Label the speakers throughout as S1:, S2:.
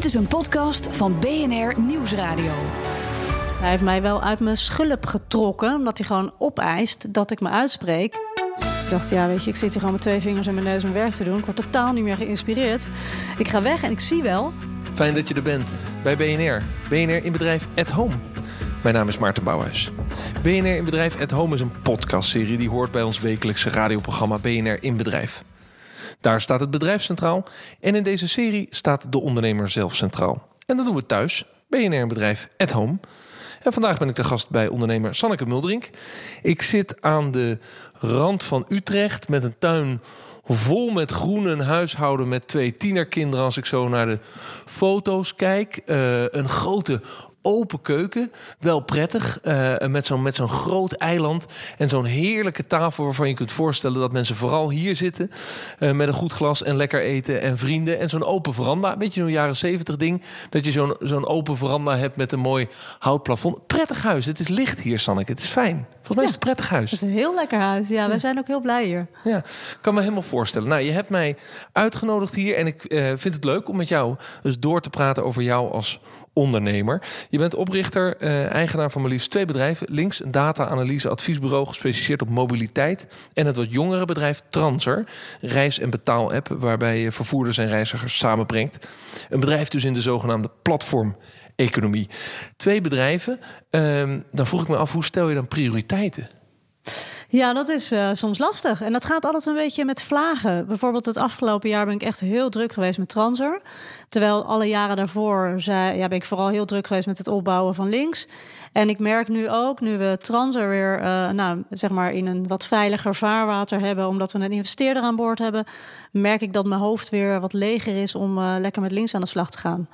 S1: Dit is een podcast van BNR Nieuwsradio.
S2: Hij heeft mij wel uit mijn schulp getrokken, omdat hij gewoon opeist dat ik me uitspreek. Ik dacht, ja, weet je, ik zit hier gewoon met twee vingers in mijn neus mijn werk te doen. Ik word totaal niet meer geïnspireerd. Ik ga weg en ik zie wel.
S3: Fijn dat je er bent bij BNR. BNR in bedrijf at home. Mijn naam is Maarten Bouwhuis. BNR in bedrijf at home is een podcastserie die hoort bij ons wekelijkse radioprogramma BNR in bedrijf. Daar staat het bedrijf centraal en in deze serie staat de ondernemer zelf centraal. En dat doen we thuis, BNR bedrijf at home. En vandaag ben ik de gast bij ondernemer Sanneke Muldrink. Ik zit aan de rand van Utrecht met een tuin vol met groen, een huishouden met twee tienerkinderen. Als ik zo naar de foto's kijk, uh, een grote open keuken. Wel prettig. Uh, met zo'n met zo'n groot eiland. En zo'n heerlijke tafel waarvan je kunt voorstellen dat mensen vooral hier zitten. Uh, met een goed glas en lekker eten en vrienden. En zo'n open veranda. Weet je, zo'n jaren zeventig ding. Dat je zo'n zo'n open veranda hebt met een mooi houtplafond. Prettig huis. Het is licht hier, Sanneke. Het is fijn. Volgens mij is het een prettig huis.
S2: Het is een heel lekker huis. Ja, wij zijn ook heel blij hier.
S3: Ja, ik kan me helemaal voorstellen. Nou, je hebt mij uitgenodigd hier. En ik uh, vind het leuk om met jou dus door te praten over jou als ondernemer. Je bent oprichter, uh, eigenaar van maar liefst twee bedrijven. Links een data-analyse adviesbureau gespecialiseerd op mobiliteit. En het wat jongere bedrijf Transer, reis- en betaal-app... waarbij je vervoerders en reizigers samenbrengt. Een bedrijf dus in de zogenaamde platform-economie. Twee bedrijven. Uh, dan vroeg ik me af, hoe stel je dan prioriteiten?
S2: Ja, dat is uh, soms lastig. En dat gaat altijd een beetje met vlagen. Bijvoorbeeld het afgelopen jaar ben ik echt heel druk geweest met Transer. Terwijl alle jaren daarvoor zei, ja, ben ik vooral heel druk geweest met het opbouwen van links. En ik merk nu ook, nu we Transer weer uh, nou, zeg maar in een wat veiliger vaarwater hebben, omdat we een investeerder aan boord hebben, merk ik dat mijn hoofd weer wat leger is om uh, lekker met links aan de slag te gaan.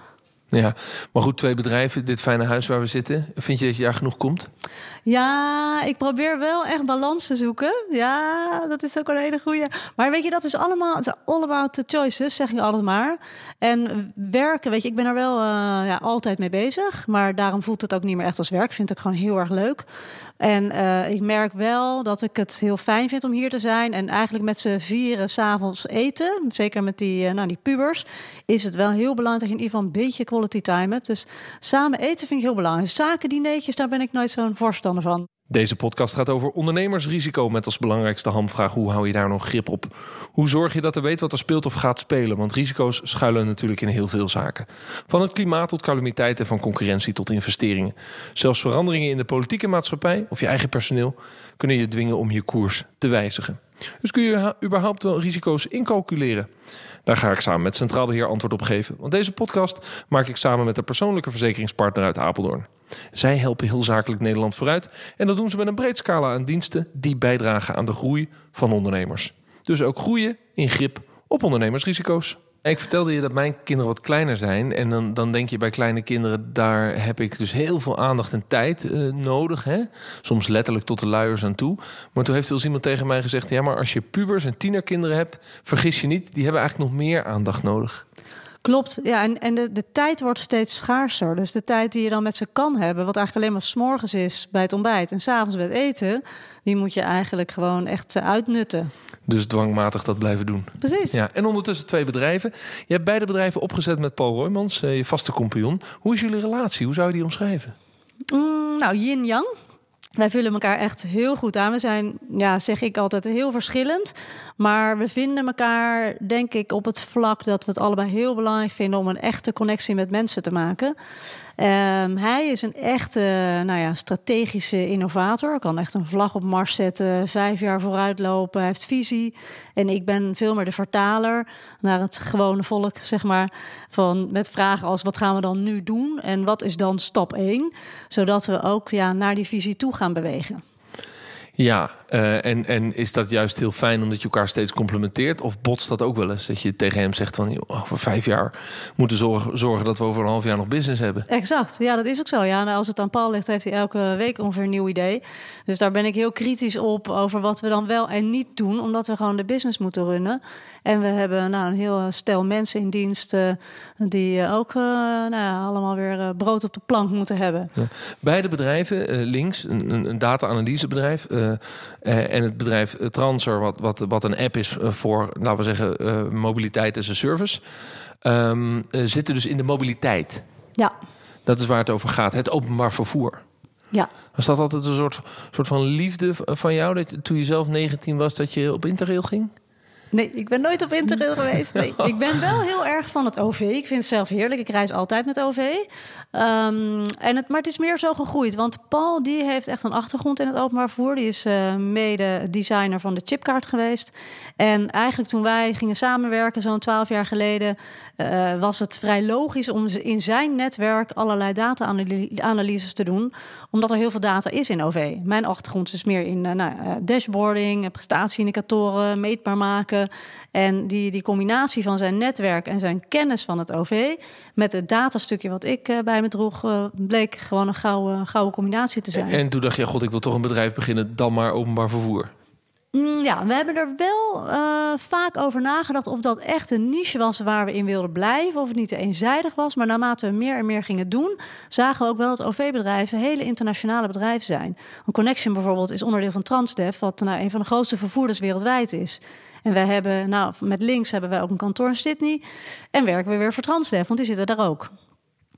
S3: Ja, maar goed, twee bedrijven, dit fijne huis waar we zitten. Vind je dat je daar genoeg komt?
S2: Ja, ik probeer wel echt balans te zoeken. Ja, dat is ook een hele goede. Maar weet je, dat is allemaal all about the choices, zeg ik altijd maar. En werken, weet je, ik ben er wel uh, ja, altijd mee bezig. Maar daarom voelt het ook niet meer echt als werk. Vind ik gewoon heel erg leuk. En uh, ik merk wel dat ik het heel fijn vind om hier te zijn. En eigenlijk met z'n vieren s'avonds eten, zeker met die, uh, nou, die pubers, is het wel heel belangrijk dat je in ieder geval een beetje quality time hebt. Dus samen eten vind ik heel belangrijk. Zakendineetjes, daar ben ik nooit zo'n voorstander van.
S3: Deze podcast gaat over ondernemersrisico met als belangrijkste hamvraag hoe hou je daar nog grip op? Hoe zorg je dat er weet wat er speelt of gaat spelen? Want risico's schuilen natuurlijk in heel veel zaken. Van het klimaat tot calamiteiten, van concurrentie tot investeringen. Zelfs veranderingen in de politieke maatschappij of je eigen personeel kunnen je dwingen om je koers te wijzigen. Dus kun je überhaupt wel risico's incalculeren? Daar ga ik samen met Centraal Beheer antwoord op geven. Want deze podcast maak ik samen met een persoonlijke verzekeringspartner uit Apeldoorn. Zij helpen heel zakelijk Nederland vooruit. En dat doen ze met een breed scala aan diensten die bijdragen aan de groei van ondernemers. Dus ook groeien in grip op ondernemersrisico's. Ik vertelde je dat mijn kinderen wat kleiner zijn. En dan, dan denk je bij kleine kinderen, daar heb ik dus heel veel aandacht en tijd uh, nodig. Hè? Soms letterlijk tot de luiers aan toe. Maar toen heeft wel iemand tegen mij gezegd: ja, maar als je pubers en tienerkinderen hebt, vergis je niet, die hebben eigenlijk nog meer aandacht nodig.
S2: Klopt, ja, en, en de, de tijd wordt steeds schaarser. Dus de tijd die je dan met ze kan hebben, wat eigenlijk alleen maar s'morgens is bij het ontbijt en s'avonds bij het eten, die moet je eigenlijk gewoon echt uitnutten.
S3: Dus dwangmatig dat blijven doen.
S2: Precies.
S3: Ja, en ondertussen twee bedrijven. Je hebt beide bedrijven opgezet met Paul Roymans, je vaste compagnon. Hoe is jullie relatie? Hoe zou je die omschrijven?
S2: Mm, nou, yin-yang. Wij vullen elkaar echt heel goed aan. We zijn, ja, zeg ik altijd, heel verschillend. Maar we vinden elkaar, denk ik, op het vlak dat we het allebei heel belangrijk vinden om een echte connectie met mensen te maken. Um, hij is een echte nou ja, strategische innovator. Kan echt een vlag op Mars zetten, vijf jaar vooruitlopen. Heeft visie. En ik ben veel meer de vertaler naar het gewone volk, zeg maar. Van, met vragen als wat gaan we dan nu doen? En wat is dan stap één? Zodat we ook ja, naar die visie toe gaan bewegen.
S3: Ja, uh, en, en is dat juist heel fijn omdat je elkaar steeds complementeert? Of botst dat ook wel eens? Dat je tegen hem zegt van joh, over vijf jaar moeten zorgen, zorgen dat we over een half jaar nog business hebben.
S2: Exact, ja, dat is ook zo. Ja, nou, als het aan Paul ligt, heeft hij elke week ongeveer een nieuw idee. Dus daar ben ik heel kritisch op over wat we dan wel en niet doen, omdat we gewoon de business moeten runnen. En we hebben nou, een heel stel mensen in dienst uh, die ook uh, nou ja, allemaal weer brood op de plank moeten hebben. Ja.
S3: Beide bedrijven, links, een, een data-analysebedrijf eh, eh, en het bedrijf Transer, wat, wat, wat een app is voor, laten we zeggen, eh, mobiliteit as a service, eh, zitten dus in de mobiliteit.
S2: Ja,
S3: Dat is waar het over gaat, het openbaar vervoer.
S2: ja.
S3: Was dat altijd een soort, soort van liefde van jou, dat toen je zelf 19 was, dat je op Interrail ging?
S2: Nee, ik ben nooit op Interrail geweest. Nee. Ik ben wel heel erg van het OV. Ik vind het zelf heerlijk. Ik reis altijd met OV. Ehm, en het, maar het is meer zo gegroeid. Want Paul die heeft echt een achtergrond in het openbaar vervoer. Die is eh, mede designer van de chipkaart geweest. En eigenlijk toen wij gingen samenwerken, zo'n twaalf jaar geleden... eh, was het vrij logisch om in zijn netwerk allerlei data-analyses te doen. Omdat er heel veel data is in OV. Mijn achtergrond is meer in eh, nou, eh, dashboarding, eh, prestatieindicatoren, meetbaar maken. En die, die combinatie van zijn netwerk en zijn kennis van het OV... met het datastukje wat ik eh, bij me droeg... eh, bleek gewoon een gouden, gouden combinatie te zijn.
S3: En toen dacht je, god, ik wil toch een bedrijf beginnen, dan maar openbaar vervoer.
S2: Mm, Ja, we hebben er wel eh, vaak over nagedacht of dat echt een niche was waar we in wilden blijven. Of het niet te eenzijdig was. Maar naarmate we meer en meer gingen doen, zagen we ook wel dat OV-bedrijven hele internationale bedrijven zijn. Een Connection bijvoorbeeld is onderdeel van Transdev, wat nou, een van de grootste vervoerders wereldwijd is. En wij hebben, nou, met links hebben wij ook een kantoor in Sydney. En werken we weer voor Transdev, want die zitten daar ook.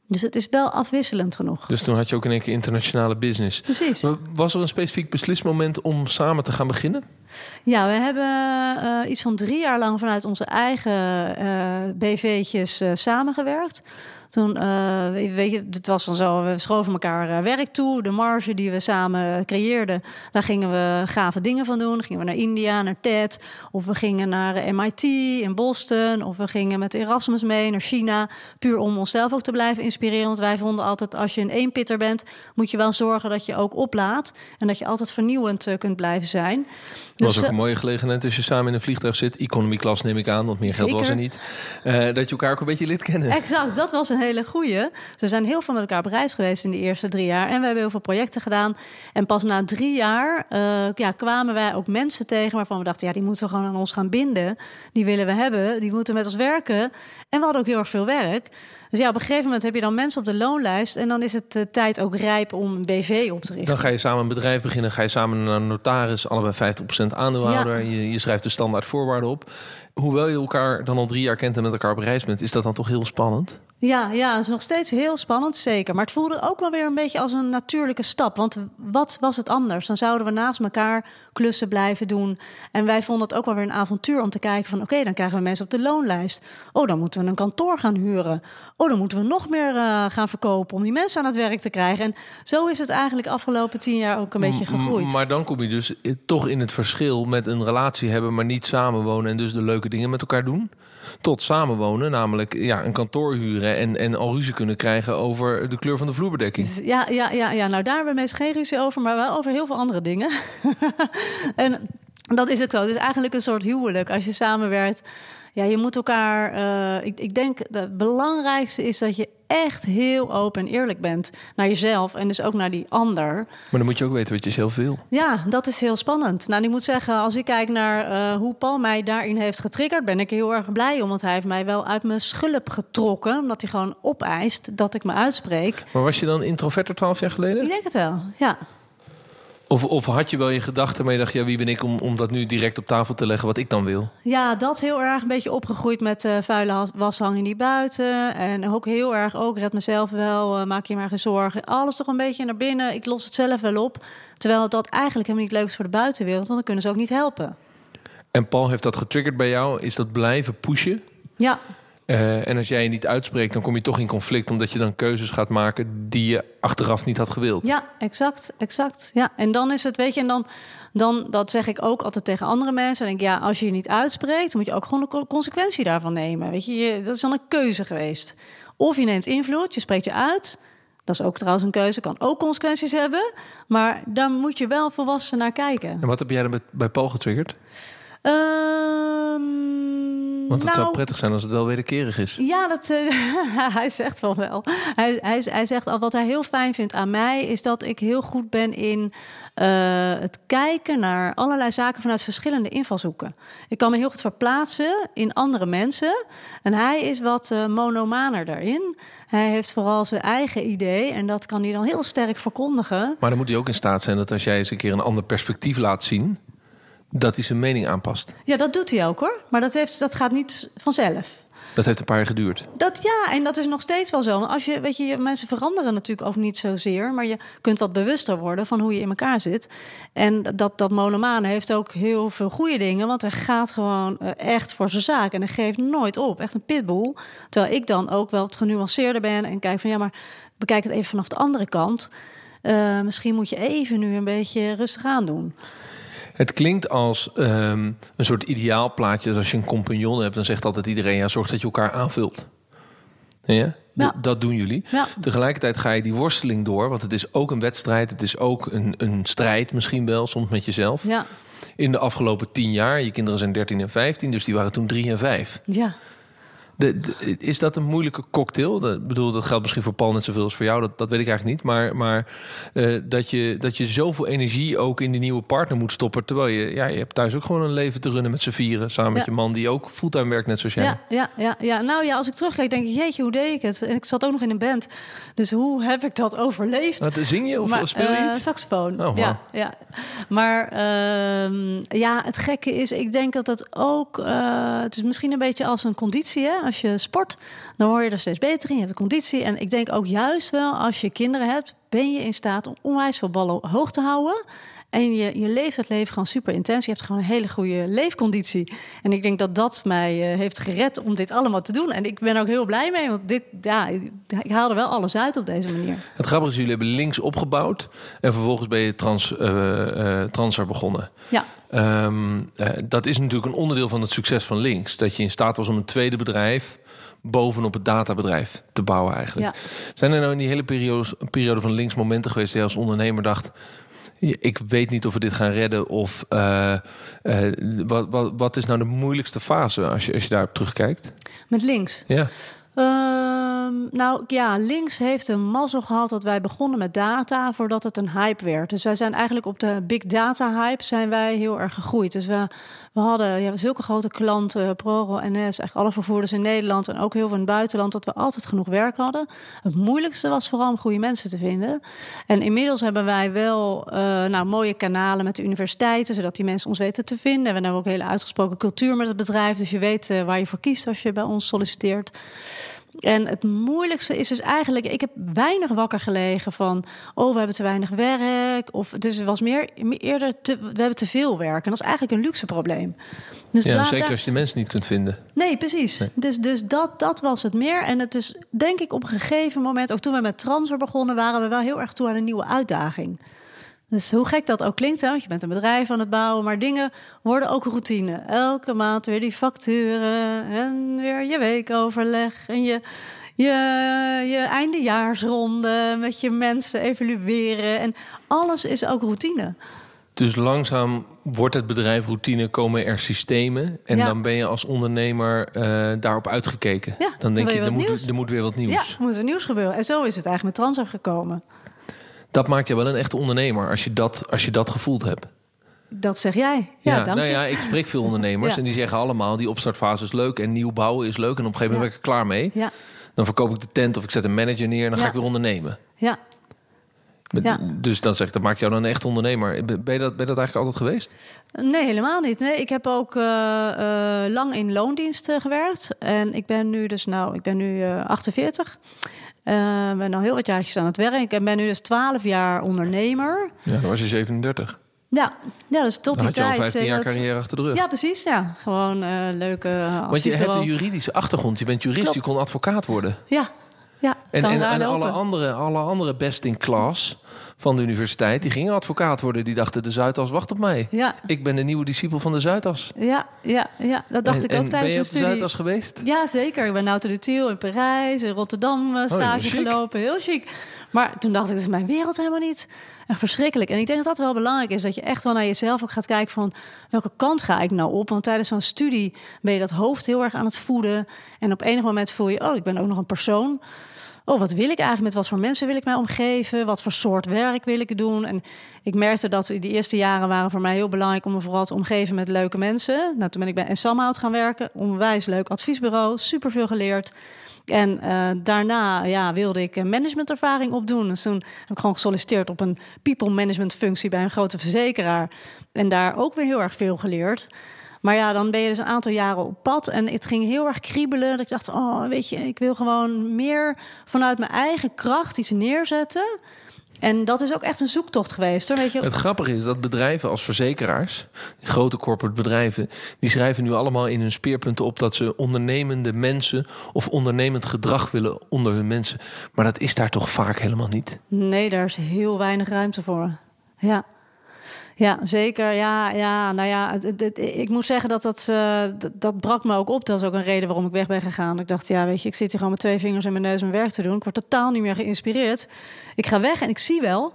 S2: Dus het is wel afwisselend genoeg.
S3: Dus toen had je ook in één keer internationale business.
S2: Precies.
S3: Was er een specifiek beslismoment om samen te gaan beginnen?
S2: Ja, we hebben eh, iets van drie jaar lang vanuit onze eigen eh, BV'tjes eh, samengewerkt. Toen, eh, weet je, het was dan zo, we schoven elkaar eh, werk toe. De marge die we samen creëerden, daar gingen we gave dingen van doen. Gingen we naar India, naar TED. Of we gingen naar MIT in Boston. Of we gingen met Erasmus mee naar China. Puur om onszelf ook te blijven inspireren. Want wij vonden altijd, als je een eenpitter bent... moet je wel zorgen dat je ook oplaadt. En dat je altijd vernieuwend eh, kunt blijven zijn.
S3: Dat was ook
S2: eh,
S3: een mooie gelegenheid als je samen in een vliegtuig zit. Economy class neem ik aan, want meer geld was er niet. Dat je elkaar ook een beetje lid kennen.
S2: Exact, dat was een hele goeie. Ze zijn heel veel met elkaar op reis geweest in de eerste drie jaar. En we hebben heel veel projecten gedaan. En pas na drie jaar eh, ja, kwamen wij ook mensen tegen waarvan we dachten... ja, die moeten we gewoon aan ons gaan binden. Die willen we hebben, die moeten met ons werken. En we hadden ook heel erg veel werk. Dus ja, op een gegeven moment heb je dan mensen op de loonlijst... en dan is het eh, tijd ook rijp om een BV op te richten.
S3: Dan ga je samen een bedrijf beginnen, ga je samen naar een notaris, allebei 50% aandeelhouder. Je, je schrijft de standaard voorwaarden op. Hoewel je elkaar dan al drie jaar kent en met elkaar op reis bent, is dat dan toch heel spannend?
S2: Ja, ja, het is nog steeds heel spannend, zeker. Maar het voelde ook wel weer een beetje als een natuurlijke stap. Want wat was het anders? Dan zouden we naast elkaar klussen blijven doen. En wij vonden het ook wel weer een avontuur om te kijken van... oké, dan krijgen we mensen op de loonlijst. Oh, dan moeten we een kantoor gaan huren. Oh, dan moeten we nog meer eh, gaan verkopen om die mensen aan het werk te krijgen. En zo is het eigenlijk afgelopen tien jaar ook een beetje gegroeid.
S3: Maar dan kom je dus i- toch in het verschil met een relatie hebben, maar niet samenwonen en dus de leuke dingen met elkaar doen. Tot samenwonen, namelijk ja, een kantoor huren en, en al ruzie kunnen krijgen over de kleur van de vloerbedekking.
S2: Ja, ja, ja, ja, nou daar hebben we meestal geen ruzie over, maar wel over heel veel andere dingen. en dat is ook zo. Het is eigenlijk een soort huwelijk als je samenwerkt. Ja, je moet elkaar. eh, ik, ik denk dat het belangrijkste is dat je echt heel open en eerlijk bent naar jezelf en dus ook naar die ander.
S3: Maar dan moet je ook weten wat je zelf wil.
S2: Ja, dat is heel spannend. Nou, ik moet zeggen, als ik kijk naar eh, hoe Paul mij daarin heeft getriggerd, ben ik heel erg blij om. Want hij heeft mij wel uit mijn schulp getrokken, omdat hij gewoon opeist dat ik me uitspreek.
S3: Maar was je dan introverter twaalf jaar geleden?
S2: Ik denk het wel, ja.
S3: Of, of had je wel je gedachten, maar je dacht, ja, wie ben ik om, om dat nu direct op tafel te leggen wat ik dan wil?
S2: Ja, dat heel erg een beetje opgegroeid met eh, vuile was hangen niet buiten. En ook heel erg, ook red mezelf wel, eh, maak je maar geen zorgen. Alles toch een beetje naar binnen, ik los het zelf wel op. Terwijl dat eigenlijk helemaal niet leuk is voor de buitenwereld, want dan kunnen ze ook niet helpen.
S3: En Paul heeft dat getriggerd bij jou. Is dat blijven pushen?
S2: Ja,
S3: Eh, en als jij je niet uitspreekt, dan kom je toch in conflict, omdat je dan keuzes gaat maken die je achteraf niet had gewild.
S2: ja, exact, exact. Ja, en dan is het, weet je, en dan, dan, dat zeg ik ook altijd tegen andere mensen. Dan denk ik, ja, als je je niet uitspreekt, dan moet je ook gewoon de co- consequentie daarvan nemen. Weet je, dat is dan een keuze geweest. Of je neemt invloed, je spreekt je uit. Dat is ook trouwens een keuze, kan ook consequenties hebben. Maar daar moet je wel volwassen naar kijken.
S3: En wat heb jij dan bij Paul getriggerd?
S2: Ehm,
S3: Want het zou
S2: Nou,
S3: prettig zijn als het wel wederkerig is.
S2: Ja, dat, eh, hij zegt wel wel. Hij, hij, hij zegt al wat hij heel fijn vindt aan mij is dat ik heel goed ben in eh, het kijken naar allerlei zaken vanuit verschillende invalshoeken. Ik kan me heel goed verplaatsen in andere mensen. En hij is wat eh, monomaner daarin. Hij heeft vooral zijn eigen idee en dat kan hij dan heel sterk verkondigen.
S3: Maar dan moet hij ook in staat zijn dat als jij eens een keer een ander perspectief laat zien, dat hij zijn mening aanpast.
S2: Ja, dat doet hij ook hoor. Maar dat, heeft, dat gaat niet vanzelf.
S3: Dat heeft een paar jaar geduurd.
S2: Dat ja, en dat is nog steeds wel zo. Als je, weet je, mensen veranderen natuurlijk ook niet zozeer, maar je kunt wat bewuster worden van hoe je in elkaar zit. En dat, dat monomaan heeft ook heel veel goede dingen, want hij gaat gewoon eh, echt voor zijn zaak en hij geeft nooit op. Echt een pitbull. Terwijl ik dan ook wel wat genuanceerder ben en kijk van ja, maar bekijk het even vanaf de andere kant. Eh, misschien moet je even nu een beetje rustig aan doen.
S3: Het klinkt als ehm, een soort ideaalplaatje. Dus als je een compagnon hebt, dan zegt altijd iedereen: ja, zorg dat je elkaar aanvult. Ja. Dat doen jullie.
S2: Ja.
S3: Tegelijkertijd ga je die worsteling door, want het is ook een wedstrijd. Het is ook een, een strijd, misschien wel, soms met jezelf.
S2: Ja,
S3: In de afgelopen tien jaar, je kinderen zijn 13 en 15, dus die waren toen 3 en 5.
S2: ja.
S3: De, de- is dat een moeilijke cocktail? Dat, bedoel, dat geldt misschien voor Paul net zoveel als voor jou. Dat, dat weet ik eigenlijk niet. Maar, maar eh, dat, je, dat je zoveel energie ook in die nieuwe partner moet stoppen. Terwijl je, ja, je hebt thuis ook gewoon een leven te runnen met z'n vieren. Samen met je man die ook fulltime werkt, net zoals jij.
S2: Ja, ja, ja, ja. Nou ja, als ik terugkijk, denk ik, jeetje, hoe deed ik het? En ik zat ook nog in een band. Dus hoe heb ik dat overleefd?
S3: Wat, zing je of
S2: Maar,
S3: speel je
S2: eh,
S3: iets?
S2: saxofoon.
S3: Oh,
S2: ja, ja. Maar ehm, ja, het gekke is, ik denk dat het ook... eh, het is misschien een beetje als een conditie. Hè? Als je sport, dan word je er steeds beter in. Je hebt een conditie. En ik denk ook juist wel, als je kinderen hebt... ben je in staat om onwijs veel ballen hoog te houden... En je, je leeft het leven gewoon super intens. Je hebt gewoon een hele goede leefconditie. En ik denk dat dat mij eh, heeft gered om dit allemaal te doen. En ik ben ook heel blij mee. Want dit, ja, ik, haal er wel alles uit op deze manier.
S3: Het grappige is, jullie hebben links opgebouwd. En vervolgens ben je trans, eh, transer begonnen.
S2: Ja,
S3: Ehm, eh, dat is natuurlijk een onderdeel van het succes van links. Dat je in staat was om een tweede bedrijf bovenop het databedrijf te bouwen eigenlijk.
S2: Ja.
S3: Zijn er nou in die hele periode, periode van links momenten geweest... dat je als ondernemer dacht... ik weet niet of we dit gaan redden... of eh, eh, wat, wat, wat is nou de moeilijkste fase als je, als je daarop terugkijkt?
S2: met links.
S3: Ja,
S2: Ehm, nou ja, links heeft een mazzel gehad dat wij begonnen met data voordat het een hype werd. Dus wij zijn eigenlijk op de big data hype zijn wij heel erg gegroeid. Dus we, we hadden ja, zulke grote klanten, ProRail, NS, eigenlijk alle vervoerders in Nederland en ook heel veel in het buitenland, dat we altijd genoeg werk hadden. Het moeilijkste was vooral om goede mensen te vinden. En inmiddels hebben wij wel eh, nou, mooie kanalen met de universiteiten, zodat die mensen ons weten te vinden. En we hebben ook een hele uitgesproken cultuur met het bedrijf, dus je weet eh, waar je voor kiest als je bij ons solliciteert. En het moeilijkste is dus eigenlijk, ik heb weinig wakker gelegen van, oh, we hebben te weinig werk. Of het is, was meer, eerder, te, we hebben te veel werk. En dat is eigenlijk een luxe probleem. Dus
S3: ja
S2: daar-
S3: zeker
S2: daar-
S3: als je de mensen niet kunt vinden.
S2: Nee, precies. Dus, dus dat, dat was het meer. En het is denk ik op een gegeven moment, ook toen we met Transfer begonnen, waren we wel heel erg toe aan een nieuwe uitdaging. Dus hoe gek dat ook klinkt, hè? want je bent een bedrijf aan het bouwen, maar dingen worden ook routine. Elke maand weer die facturen en weer je weekoverleg en je, je, je eindejaarsronde met je mensen evalueren. En alles is ook routine.
S3: Dus langzaam wordt het bedrijf routine, komen er systemen. En
S2: Ja.
S3: dan ben je als ondernemer eh, daarop uitgekeken.
S2: Ja,
S3: dan denk je, er moet, er moet weer wat
S2: Ja,
S3: nieuws.
S2: er moet er nieuws gebeuren. En zo is het eigenlijk met Transfer gekomen.
S3: Dat maakt je wel een echte ondernemer als je dat, als je dat gevoeld hebt.
S2: Dat zeg jij. Ja, dank
S3: nou
S2: je.
S3: ja, ik spreek veel ondernemers
S2: Ja.
S3: en die zeggen allemaal... die opstartfase is leuk en nieuw bouwen is leuk... en op een gegeven moment
S2: Ja.
S3: ben ik er klaar mee.
S2: Ja,
S3: Dan verkoop ik de tent of ik zet een manager neer... en dan ga ik weer ondernemen.
S2: ja.
S3: Met-. Dus dan zeg ik, dat maakt jou dan een echt ondernemer. Ben je dat, ben je dat eigenlijk altijd geweest?
S2: Nee, helemaal niet. Nee, ik heb ook eh, eh, lang in loondienst gewerkt. En ik ben nu dus, nou, ik ben nu eh 48. Eh ben al heel wat jaartjes aan het werk. En ben nu dus 12 jaar ondernemer.
S3: Ja, dan was je 37.
S2: Ja, ja dus tot
S3: Dan
S2: die
S3: had je al
S2: tijd.
S3: 15
S2: eh,
S3: jaar
S2: dat-
S3: carrière achter de rug.
S2: Ja, precies. Ja, gewoon eh leuke
S3: Want je hebt een juridische achtergrond. Je bent jurist,
S2: Klopt.
S3: je kon advocaat worden.
S2: Ja.
S3: En, alle, andere, alle andere best in class van de universiteit, die gingen advocaat worden. Die dachten, de Zuidas wacht op mij.
S2: Ja,
S3: Ik ben de nieuwe discipel van de Zuidas.
S2: ja, ja, ja, dat dacht
S3: En-
S2: ik ook tijdens
S3: ben je
S2: mijn
S3: op de
S2: studie.
S3: Zuidas geweest?
S2: Ja, zeker. Ik ben nou de Tiel in Parijs, in Rotterdam eh, stage
S3: chic.
S2: gelopen. Heel chic. Maar toen dacht ik, dat is mijn wereld helemaal niet. Echt verschrikkelijk. En ik denk dat dat wel belangrijk is. Dat je echt wel naar jezelf ook gaat kijken van... welke kant ga ik nou op? Want tijdens zo'n studie ben je dat hoofd heel erg aan het voeden. En op enig moment voel je... oh, ik ben ook nog een persoon. Oh, wat wil ik eigenlijk? Met wat voor mensen wil ik mij omgeven? Wat voor soort werk wil ik doen? En ik merkte dat die eerste jaren waren voor mij heel belangrijk... om me vooral te omgeven met leuke mensen. Nou, toen ben ik bij Ensamhout gaan werken. Onwijs leuk adviesbureau. Superveel geleerd. En eh, daarna ja, wilde ik een managementervaring opdoen. Dus toen heb ik gewoon gesolliciteerd op een people management functie bij een grote verzekeraar. En daar ook weer heel erg veel geleerd. Maar ja, dan ben je dus een aantal jaren op pad. En het ging heel erg kriebelen. Dat ik dacht, oh, weet je, ik wil gewoon meer vanuit mijn eigen kracht iets neerzetten. En dat is ook echt een zoektocht geweest. Hoor. Weet je,
S3: Het grappige is dat bedrijven als verzekeraars, grote corporate bedrijven, die schrijven nu allemaal in hun speerpunten op dat ze ondernemende mensen of ondernemend gedrag willen onder hun mensen. Maar dat is daar toch vaak helemaal niet.
S2: Nee, daar is heel weinig ruimte voor. Ja. Ja, zeker. Ja, ja nou ja, het- het- het- ik moet zeggen dat dat, eh, dat dat brak me ook op. Dat is ook een reden waarom ik weg ben gegaan. Ik dacht, ja, weet je, ik zit hier gewoon met twee vingers in mijn neus mijn werk te doen. Ik word totaal niet meer geïnspireerd. Ik ga weg en ik zie wel,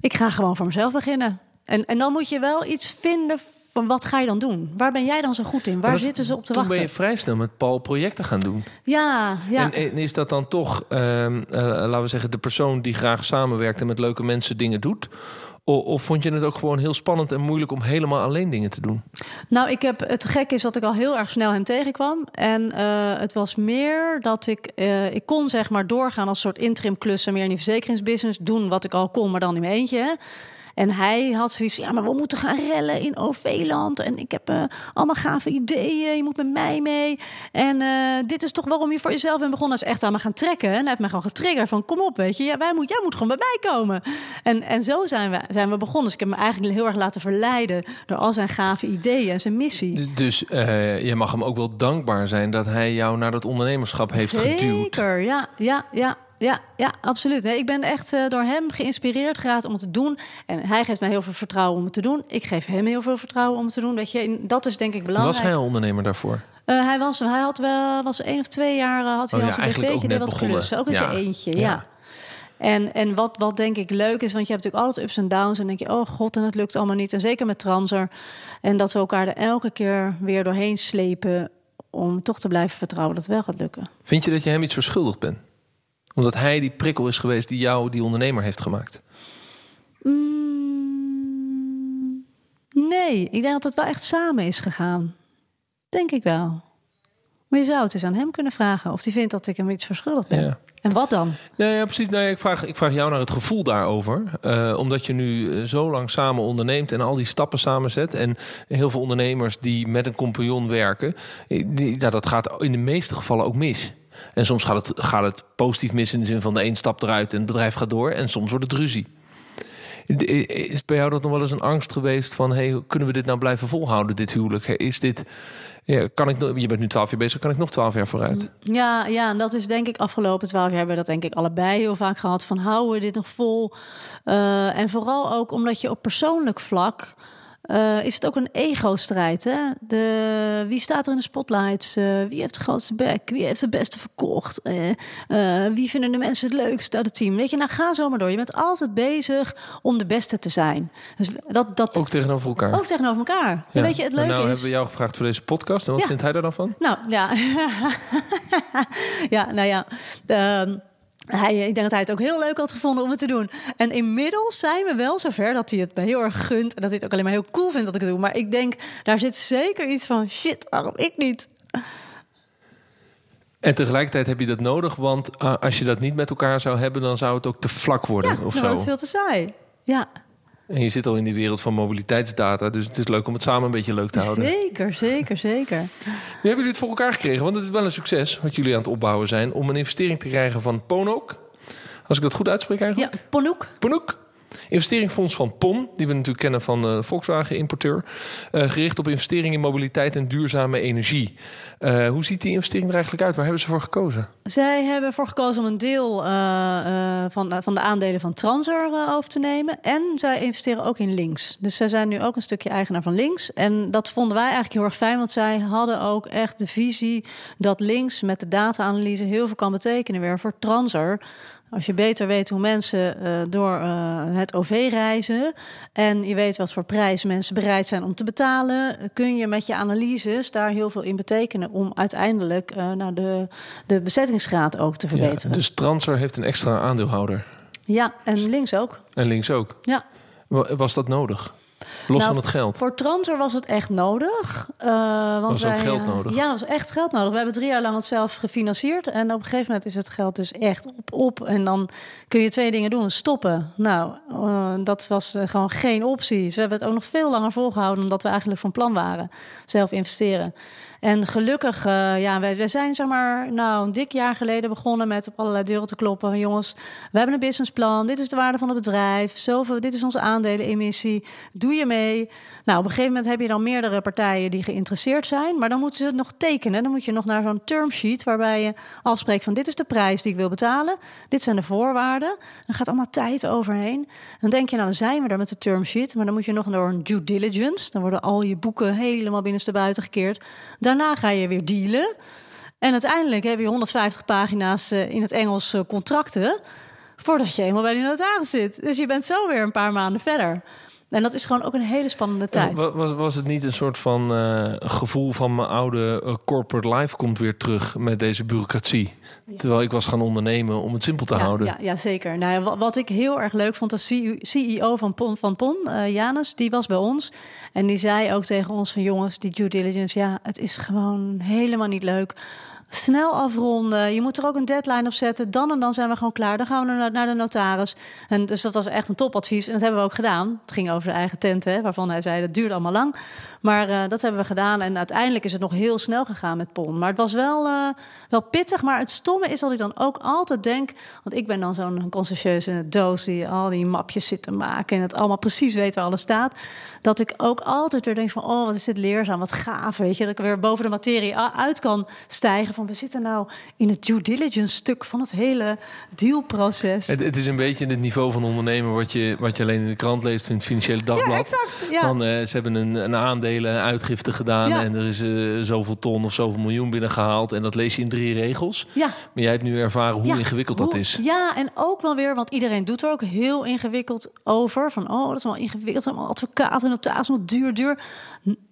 S2: ik ga gewoon voor mezelf beginnen. En, en dan moet je wel iets vinden van wat ga je dan doen? Waar ben jij dan zo goed in? Waar
S3: dat-
S2: zitten ze op te
S3: Toen
S2: wachten?
S3: ben je vrij snel met Paul projecten gaan doen.
S2: Ja, ja.
S3: En, en is dat dan toch, ehm, eh, laten we zeggen, de persoon die graag samenwerkt en met leuke mensen dingen doet? O- of vond je het ook gewoon heel spannend en moeilijk om helemaal alleen dingen te doen?
S2: Nou, ik heb, het gek is dat ik al heel erg snel hem tegenkwam. En eh, het was meer dat ik... eh, ik kon zeg maar doorgaan als soort interim klussen... meer in die verzekeringsbusiness doen wat ik al kon, maar dan in mijn eentje. hè. En hij had zoiets van, ja, maar we moeten gaan rellen in OV-land. En ik heb eh, allemaal gave ideeën, je moet met mij mee. En eh, dit is toch waarom je voor jezelf bent begonnen. Hij is echt aan me gaan trekken. En hij heeft mij gewoon getriggerd van, kom op, weet je. Ja, wij moet, jij moet gewoon bij mij komen. En, en zo zijn we, zijn we begonnen. Dus ik heb me eigenlijk heel erg laten verleiden... door al zijn gave ideeën en zijn missie.
S3: Dus eh, je mag hem ook wel dankbaar zijn dat hij jou naar dat ondernemerschap heeft geduwd.
S2: Zeker, ja, ja, ja. Ja, ja, absoluut. Nee, ik ben echt eh, door hem geïnspireerd geraakt om het te doen. En hij geeft mij heel veel vertrouwen om het te doen. Ik geef hem heel veel vertrouwen om het te doen. Weet je, dat is denk ik belangrijk.
S3: Was hij al ondernemer daarvoor?
S2: Eh, hij was, hij had wel, was één of twee jaar eh, had hij
S3: Oh
S2: al
S3: ja, net
S2: deed wat klussen. Ook in
S3: Ja.
S2: zijn eentje,
S3: Ja.
S2: ja. En, en wat, wat denk ik leuk is, want je hebt natuurlijk altijd ups en downs. En denk je, oh god, en het lukt allemaal niet. En zeker met Transer. En dat we elkaar er elke keer weer doorheen slepen... om toch te blijven vertrouwen dat het wel gaat lukken.
S3: Vind je dat je hem iets verschuldigd bent? Omdat hij die prikkel is geweest die jou die ondernemer heeft gemaakt.
S2: Mm, nee, ik denk dat het wel echt samen is gegaan. Denk ik wel. Maar je zou het eens aan hem kunnen vragen of hij vindt dat ik hem iets verschuldigd ben.
S3: Ja.
S2: En wat dan?
S3: Nee, ja, precies. Nee, ik, vraag, ik vraag jou naar het gevoel daarover. Eh, omdat je nu eh, zo lang samen onderneemt en al die stappen samenzet. En heel veel ondernemers die met een compagnon werken, eh, die, nou, dat gaat in de meeste gevallen ook mis. En soms gaat het, gaat het positief mis in de zin van de een stap eruit en het bedrijf gaat door. En soms wordt het ruzie. Is bij jou dat nog wel eens een angst geweest van... Hey, kunnen we dit nou blijven volhouden, dit huwelijk? Is dit, ja, kan ik, je bent nu twaalf jaar bezig, kan ik nog twaalf jaar vooruit?
S2: Ja, ja, en dat is denk ik afgelopen twaalf jaar hebben we dat denk ik allebei heel vaak gehad. Van houden we dit nog vol? Eh, en vooral ook omdat je op persoonlijk vlak eh, is het ook een ego-strijd. Hè? De, wie staat er in de spotlights? Eh, wie heeft de grootste bek? Wie heeft het beste verkocht? Eh, wie vinden de mensen het leukst uit het team? Weet je, nou ga zo maar door. Je bent altijd bezig om de beste te zijn. Dus dat, dat
S3: Ook tegenover elkaar?
S2: ook tegenover elkaar. Ja. Weet je, het
S3: En
S2: leuke
S3: nou
S2: is...
S3: hebben we jou gevraagd voor deze podcast. En wat
S2: Ja.
S3: vindt hij daar dan van?
S2: Nou ja, ja, nou ja. ehm, hij, ik denk dat hij het ook heel leuk had gevonden om het te doen. En inmiddels zijn we wel zover dat hij het me heel erg gunt. En dat hij het ook alleen maar heel cool vindt dat ik het doe. Maar ik denk, daar zit zeker iets van: shit, waarom ik niet?
S3: En tegelijkertijd heb je dat nodig, want ah, als je dat niet met elkaar zou hebben, dan zou het ook te vlak worden
S2: Ja,
S3: of
S2: nou,
S3: zo.
S2: dat is veel te saai. Ja,
S3: En je zit al in die wereld van mobiliteitsdata, dus het is leuk om het samen een beetje leuk te houden.
S2: zeker, zeker, zeker.
S3: Nu hebben jullie het voor elkaar gekregen, want het is wel een succes wat jullie aan het opbouwen zijn om een investering te krijgen van Ponook. Als ik dat goed uitspreek
S2: Ja,
S3: eigenlijk.
S2: Ponoek.
S3: Ponook. Investeringsfonds van PON, die we natuurlijk kennen van de Volkswagen-importeur. Uh, gericht op investeringen in mobiliteit en duurzame energie. Uh, hoe ziet die investering er eigenlijk uit? Waar hebben ze voor gekozen?
S2: Zij hebben ervoor gekozen om een deel van, van de aandelen van Transer over te nemen. En zij investeren ook in links. Dus zij zijn nu ook een stukje eigenaar van links. En dat vonden wij eigenlijk heel erg fijn, want zij hadden ook echt de visie dat links met de data-analyse heel veel kan betekenen weer voor Transer. Als je beter weet hoe mensen uh, door uh, het OV reizen en je weet wat voor prijs mensen bereid zijn om te betalen, kun je met je analyses daar heel veel in betekenen om uiteindelijk uh, nou de, de bezettingsgraad ook te verbeteren.
S3: Ja, dus Transer heeft een extra aandeelhouder.
S2: Ja, en links ook.
S3: En links ook.
S2: Ja.
S3: Was dat nodig? Los
S2: nou,
S3: van het geld.
S2: Voor Transer was het echt nodig. Uh, want
S3: was
S2: wij,
S3: ook geld nodig?
S2: Ja, dat was echt geld nodig. We hebben drie jaar lang het zelf gefinancierd. En op een gegeven moment is het geld dus echt op, op. En dan kun je twee dingen doen. Stoppen. Nou, uh, dat was gewoon geen optie. Ze hebben het ook nog veel langer volgehouden... dan dat we eigenlijk van plan waren. Zelf investeren. En gelukkig, uh, ja, wij, zijn zeg maar, nou, een dik jaar geleden begonnen met op allerlei deuren te kloppen. Jongens, we hebben een businessplan. Dit is de waarde van het bedrijf. Dit is onze aandelenemissie. Doe je mee? Nou, op een gegeven moment heb je dan meerdere partijen die geïnteresseerd zijn. Maar dan moeten ze het nog tekenen. Dan moet je nog naar zo'n term sheet waarbij je afspreekt van dit is de prijs die ik wil betalen. Dit zijn de voorwaarden. Dan gaat allemaal tijd overheen. Dan denk je, nou, dan zijn we er met de term sheet. Maar dan moet je nog door een due diligence. Dan worden al je boeken helemaal binnenstebuiten gekeerd. Daarna ga je weer dealen. En uiteindelijk heb je 150 pagina's in het Engels contracten. Voordat je eenmaal bij die notaris zit. Dus je bent zo weer een paar maanden verder. En dat is gewoon ook een hele spannende tijd.
S3: Was, was het niet een soort van uh, gevoel van mijn oude uh, corporate life komt weer terug met deze bureaucratie? Ja. Terwijl ik was gaan ondernemen om het simpel te
S2: ja,
S3: houden.
S2: Ja, ja zeker. Nou, wat, wat, ik heel erg leuk vond, als CEO van PON, van PON uh, Janus, die was bij ons. En die zei ook tegen ons van jongens, die due diligence, ja, het is gewoon helemaal niet leuk snel afronden. Je moet er ook een deadline op zetten. Dan en dan zijn we gewoon klaar. Dan gaan we naar de notaris. En dus dat was echt een topadvies. En dat hebben we ook gedaan. Het ging over de eigen tent, hè, waarvan hij zei dat duurde allemaal lang. Maar uh, dat hebben we gedaan. En uiteindelijk is het nog heel snel gegaan met PON. Maar het was wel, uh, wel pittig. Maar het stomme is dat ik dan ook altijd denk... want ik ben dan zo'n conscientieuze doos... die al die mapjes zit te maken... en het allemaal precies weet waar alles staat... dat ik ook altijd weer denk van... oh, wat is dit leerzaam, wat gaaf, weet je. Dat ik weer boven de materie uit kan stijgen... van we zitten nou in het due diligence stuk van het hele dealproces.
S3: Het, het is een beetje het niveau van ondernemen wat je, wat je alleen in de krant leest in het Financiële Dagblad.
S2: Ja, exact. Ja.
S3: Dan, uh, ze hebben een, een aandelen, uitgifte gedaan ja. en er is uh, zoveel ton of zoveel miljoen binnengehaald. En dat lees je in drie regels.
S2: Ja.
S3: Maar jij hebt nu ervaren hoe ingewikkeld
S2: hoe,
S3: dat is.
S2: Ja, en ook wel weer, want iedereen doet er ook heel ingewikkeld over. Van, oh, dat is wel ingewikkeld. Allemaal advocaten en notaris, wat duur, duur.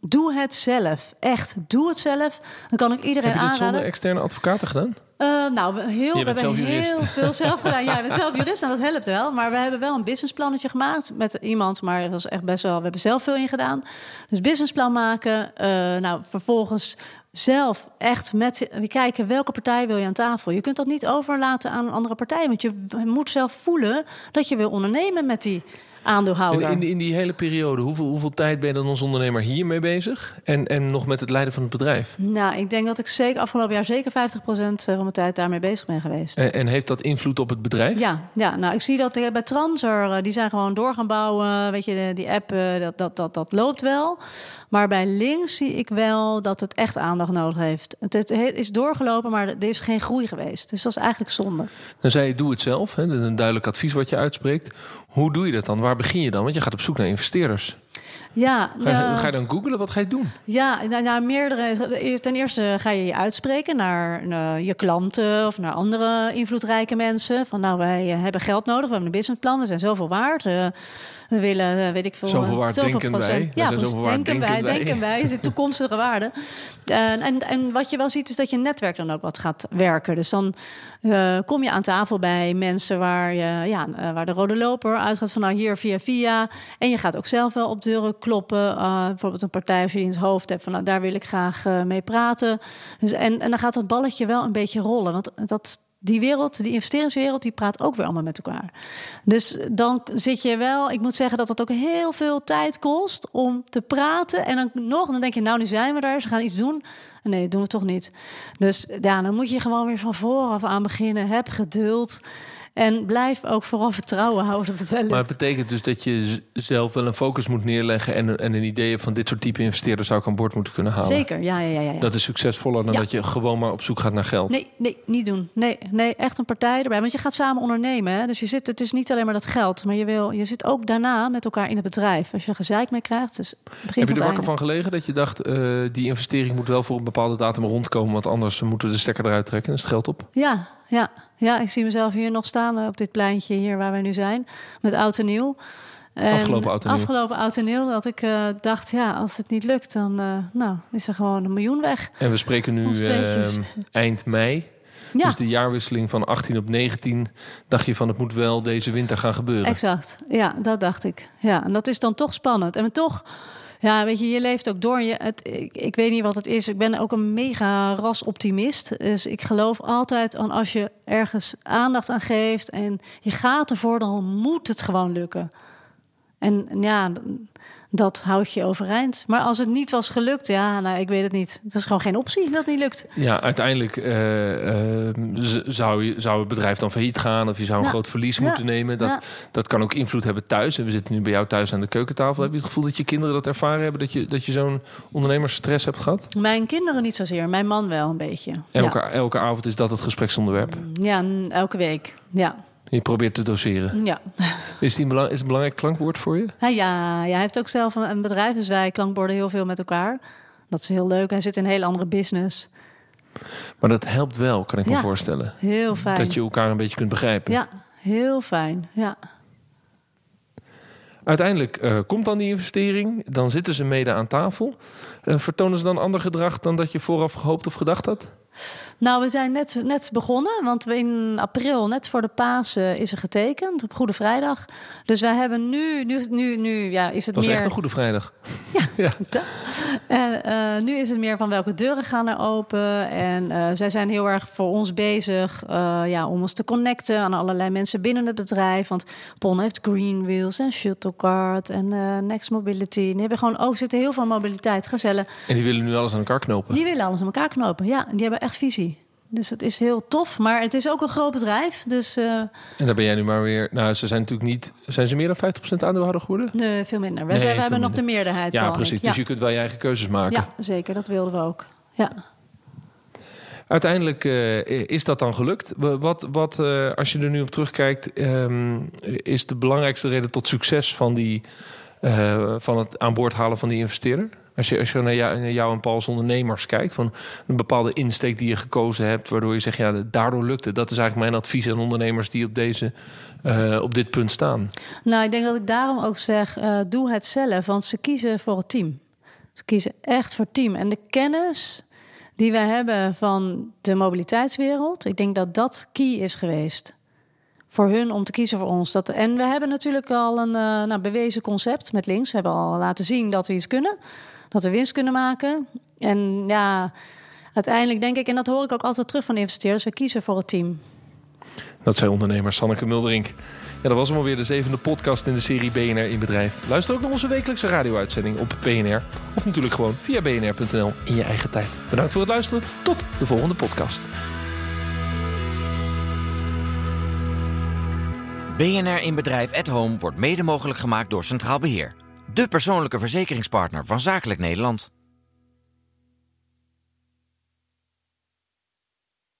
S2: Doe het zelf. Echt, doe het zelf. Dan kan ik iedereen
S3: Heb je dit
S2: aanraden.
S3: zonder externe advocaten gedaan?
S2: Uh, nou, we, heel, we hebben heel veel zelf gedaan. Ja, ik ben zelf jurist en dat helpt wel. Maar we hebben wel een businessplannetje gemaakt met iemand. Maar dat was echt best wel... We hebben zelf veel in gedaan. Dus businessplan maken. Uh, nou, vervolgens zelf echt met kijken welke partij wil je aan tafel. Je kunt dat niet overlaten aan een andere partij. Want je moet zelf voelen dat je wil ondernemen met die aandeelhouder.
S3: In, in, in, die hele periode, hoeveel, hoeveel tijd ben je dan als ondernemer hiermee bezig? En, en nog met het leiden van het bedrijf?
S2: Nou, ik denk dat ik zeker afgelopen jaar zeker 50% van mijn tijd daarmee bezig ben geweest.
S3: En, en, heeft dat invloed op het bedrijf?
S2: Ja, ja nou, ik zie dat bij Transer, die zijn gewoon door gaan bouwen. Weet je, die app, dat, dat, dat, dat loopt wel. Maar bij links zie ik wel dat het echt aandacht nodig heeft. Het is doorgelopen, maar er is geen groei geweest. Dus dat is eigenlijk zonde.
S3: Dan zei je, doe het zelf. Hè? Dat is een duidelijk advies wat je uitspreekt. Hoe doe je dat dan? Waar begin je dan? Want je gaat op zoek naar investeerders.
S2: Ja,
S3: ga, je, ga je dan googlen? Wat ga je doen?
S2: Ja, nou, nou, meerdere. Ten eerste ga je je uitspreken naar, naar, je klanten of naar andere invloedrijke mensen. Van nou, wij hebben geld nodig, we hebben een businessplan, we zijn zoveel waard. Uh, we willen, uh, weet ik veel.
S3: Zoveel waard
S2: zoveel
S3: denken
S2: procent.
S3: wij.
S2: Ja, precies,
S3: waard,
S2: denken, wij, denken wij. Is de toekomstige waarde. En, en, en wat je wel ziet is dat je netwerk dan ook wat gaat werken. Dus dan uh, kom je aan tafel bij mensen waar, je, ja, uh, waar de rode loper uitgaat van nou hier via via. En je gaat ook zelf wel op deuren kloppen. Uh, bijvoorbeeld een partij als je in het hoofd hebt van nou, daar wil ik graag mee praten. Dus, en, en dan gaat dat balletje wel een beetje rollen. Want dat, die wereld, die investeringswereld, die praat ook weer allemaal met elkaar. Dus dan zit je wel, ik moet zeggen dat het ook heel veel tijd kost om te praten. En dan nog, dan denk je, nou, nu zijn we daar, ze gaan iets doen. Nee, doen we toch niet. Dus ja, dan moet je gewoon weer van vooraf aan beginnen. Heb geduld. En blijf ook vooral vertrouwen houden dat het wel lukt.
S3: Maar het betekent dus dat je zelf wel een focus moet neerleggen... en, en een idee hebt van dit soort type investeerders... zou ik aan boord moeten kunnen halen.
S2: Zeker, ja, ja, ja. ja.
S3: Dat is succesvoller dan
S2: Ja.
S3: dat je gewoon maar op zoek gaat naar geld.
S2: Nee, nee, niet doen. Nee, nee, echt een partij erbij. Want je gaat samen ondernemen. Hè? Dus je zit, het is niet alleen maar dat geld. Maar je, wil, je zit ook daarna met elkaar in het bedrijf. Als je er gezeik mee krijgt. Dus begin
S3: Heb je er wakker van gelegen dat je dacht... eh, die investering moet wel voor een bepaalde datum rondkomen... want anders moeten we de stekker eruit trekken en is het geld op?
S2: Ja, ja, ja, ik zie mezelf hier nog staan eh, op dit pleintje hier waar we nu zijn. Met oud en nieuw. En
S3: Afgelopen oud en nieuw.
S2: Afgelopen oud en nieuw. Dat ik eh, dacht, ja, als het niet lukt, dan eh, nou, is er gewoon een miljoen weg.
S3: En we spreken nu ehm, eind mei.
S2: Ja,
S3: Dus de jaarwisseling van 18 op 19... dacht je van het moet wel deze winter gaan gebeuren.
S2: exact. Ja, dat dacht ik. Ja, en dat is dan toch spannend. En toch, ja, weet je, je leeft ook door. Je, het, ik, ik weet niet wat het is. Ik ben ook een mega rasoptimist. Dus ik geloof altijd aan als je ergens aandacht aan geeft en je gaat ervoor, dan moet het gewoon lukken. En ja, dat houdt je overeind. Maar als het niet was gelukt, ja, nou, ik weet het niet. Het is gewoon geen optie dat het niet lukt.
S3: Ja, uiteindelijk eh, z- zou, je, zou het bedrijf dan failliet gaan... of je zou een
S2: Ja.
S3: groot verlies
S2: Ja.
S3: moeten nemen. Dat,
S2: Ja.
S3: dat kan ook invloed hebben thuis. En we zitten nu bij jou thuis aan de keukentafel. Heb je het gevoel dat je kinderen dat ervaren hebben... dat je, dat je zo'n ondernemersstress hebt gehad?
S2: Mijn kinderen niet zozeer, mijn man wel een beetje.
S3: Elke, elke avond is dat het gespreksonderwerp.
S2: Ja elke week. Ja,
S3: Je probeert te doseren.
S2: ja.
S3: Is, die belang, is een belangrijk klankwoord voor je?
S2: Ja, ja, ja, hij heeft ook zelf een, bedrijf, dus wij klankborden heel veel met elkaar. Dat is heel leuk. Hij zit in een hele andere business.
S3: Maar dat helpt wel, kan ik me voorstellen.
S2: Heel fijn.
S3: Dat je elkaar een beetje kunt begrijpen.
S2: Ja, heel fijn. Ja.
S3: Uiteindelijk eh, komt dan die investering. Dan zitten ze mede aan tafel. Eh, vertonen ze dan ander gedrag dan dat je vooraf gehoopt of gedacht had?
S2: Nou, we zijn net, net begonnen, want we in april, net voor de Pasen, is er getekend op Goede Vrijdag. Dus wij hebben nu, nu, nu, nu ja, is het
S3: was
S2: meer.
S3: echt een goede vrijdag.
S2: En eh, nu is het meer van welke deuren gaan er open. En eh, zij zijn heel erg voor ons bezig eh, ja, om ons te connecten aan allerlei mensen binnen het bedrijf. Want Pon heeft Green Wheels en Shuttlecard en Next Mobility. Die hebben gewoon, oh, zitten heel veel mobiliteit, gezellen.
S3: En die willen nu alles aan elkaar knopen.
S2: Die willen alles aan elkaar knopen. Ja, die hebben echt visie. Dus het is heel tof. Maar het is ook een groot bedrijf. Dus eh,
S3: En daar ben jij nu maar weer... Nou, ze zijn natuurlijk niet... Zijn ze meer dan 50% aandeelhouder geworden?
S2: nee, veel minder. We,
S3: Nee,
S2: hebben nog de meerderheid.
S3: Ja, precies. Dus je kunt wel je eigen keuzes maken.
S2: ja, zeker. Dat wilden we ook. Ja.
S3: Uiteindelijk eh, is dat dan gelukt. Wat, wat eh, als je er nu op terugkijkt, ehm, is de belangrijkste reden tot succes van, die, van het aan boord halen van die investeerder? Als je, als je naar, jou, jou en Paul's ondernemers kijkt, van een bepaalde insteek die je gekozen hebt, waardoor je zegt, ja, daardoor lukt het. Dat is eigenlijk mijn advies aan ondernemers die op, deze, eh, op dit punt staan.
S2: Nou, ik denk dat ik daarom ook zeg, eh, doe het zelf. Want ze kiezen voor het team. Ze kiezen echt voor het team. En de kennis die we hebben van de mobiliteitswereld... ik denk dat dat key is geweest voor hun om te kiezen voor ons. Dat, en we hebben natuurlijk al een eh, nou, bewezen concept met links. We hebben al laten zien dat we iets kunnen. Dat we winst kunnen maken. En ja, uiteindelijk denk ik... en dat hoor ik ook altijd terug van de investeerders... we kiezen voor het team.
S3: Dat zei ondernemer Sanneke Mulderink. Ja, dat was hem alweer de zevende podcast in de serie BNR in Bedrijf. Luister ook naar onze wekelijkse radio-uitzending op BNR. Of natuurlijk gewoon via bnr.nl in je eigen tijd. Bedankt voor het luisteren. Tot de volgende podcast.
S4: BNR in Bedrijf at Home wordt mede mogelijk gemaakt door Centraal Beheer. De persoonlijke verzekeringspartner van Zakelijk Nederland.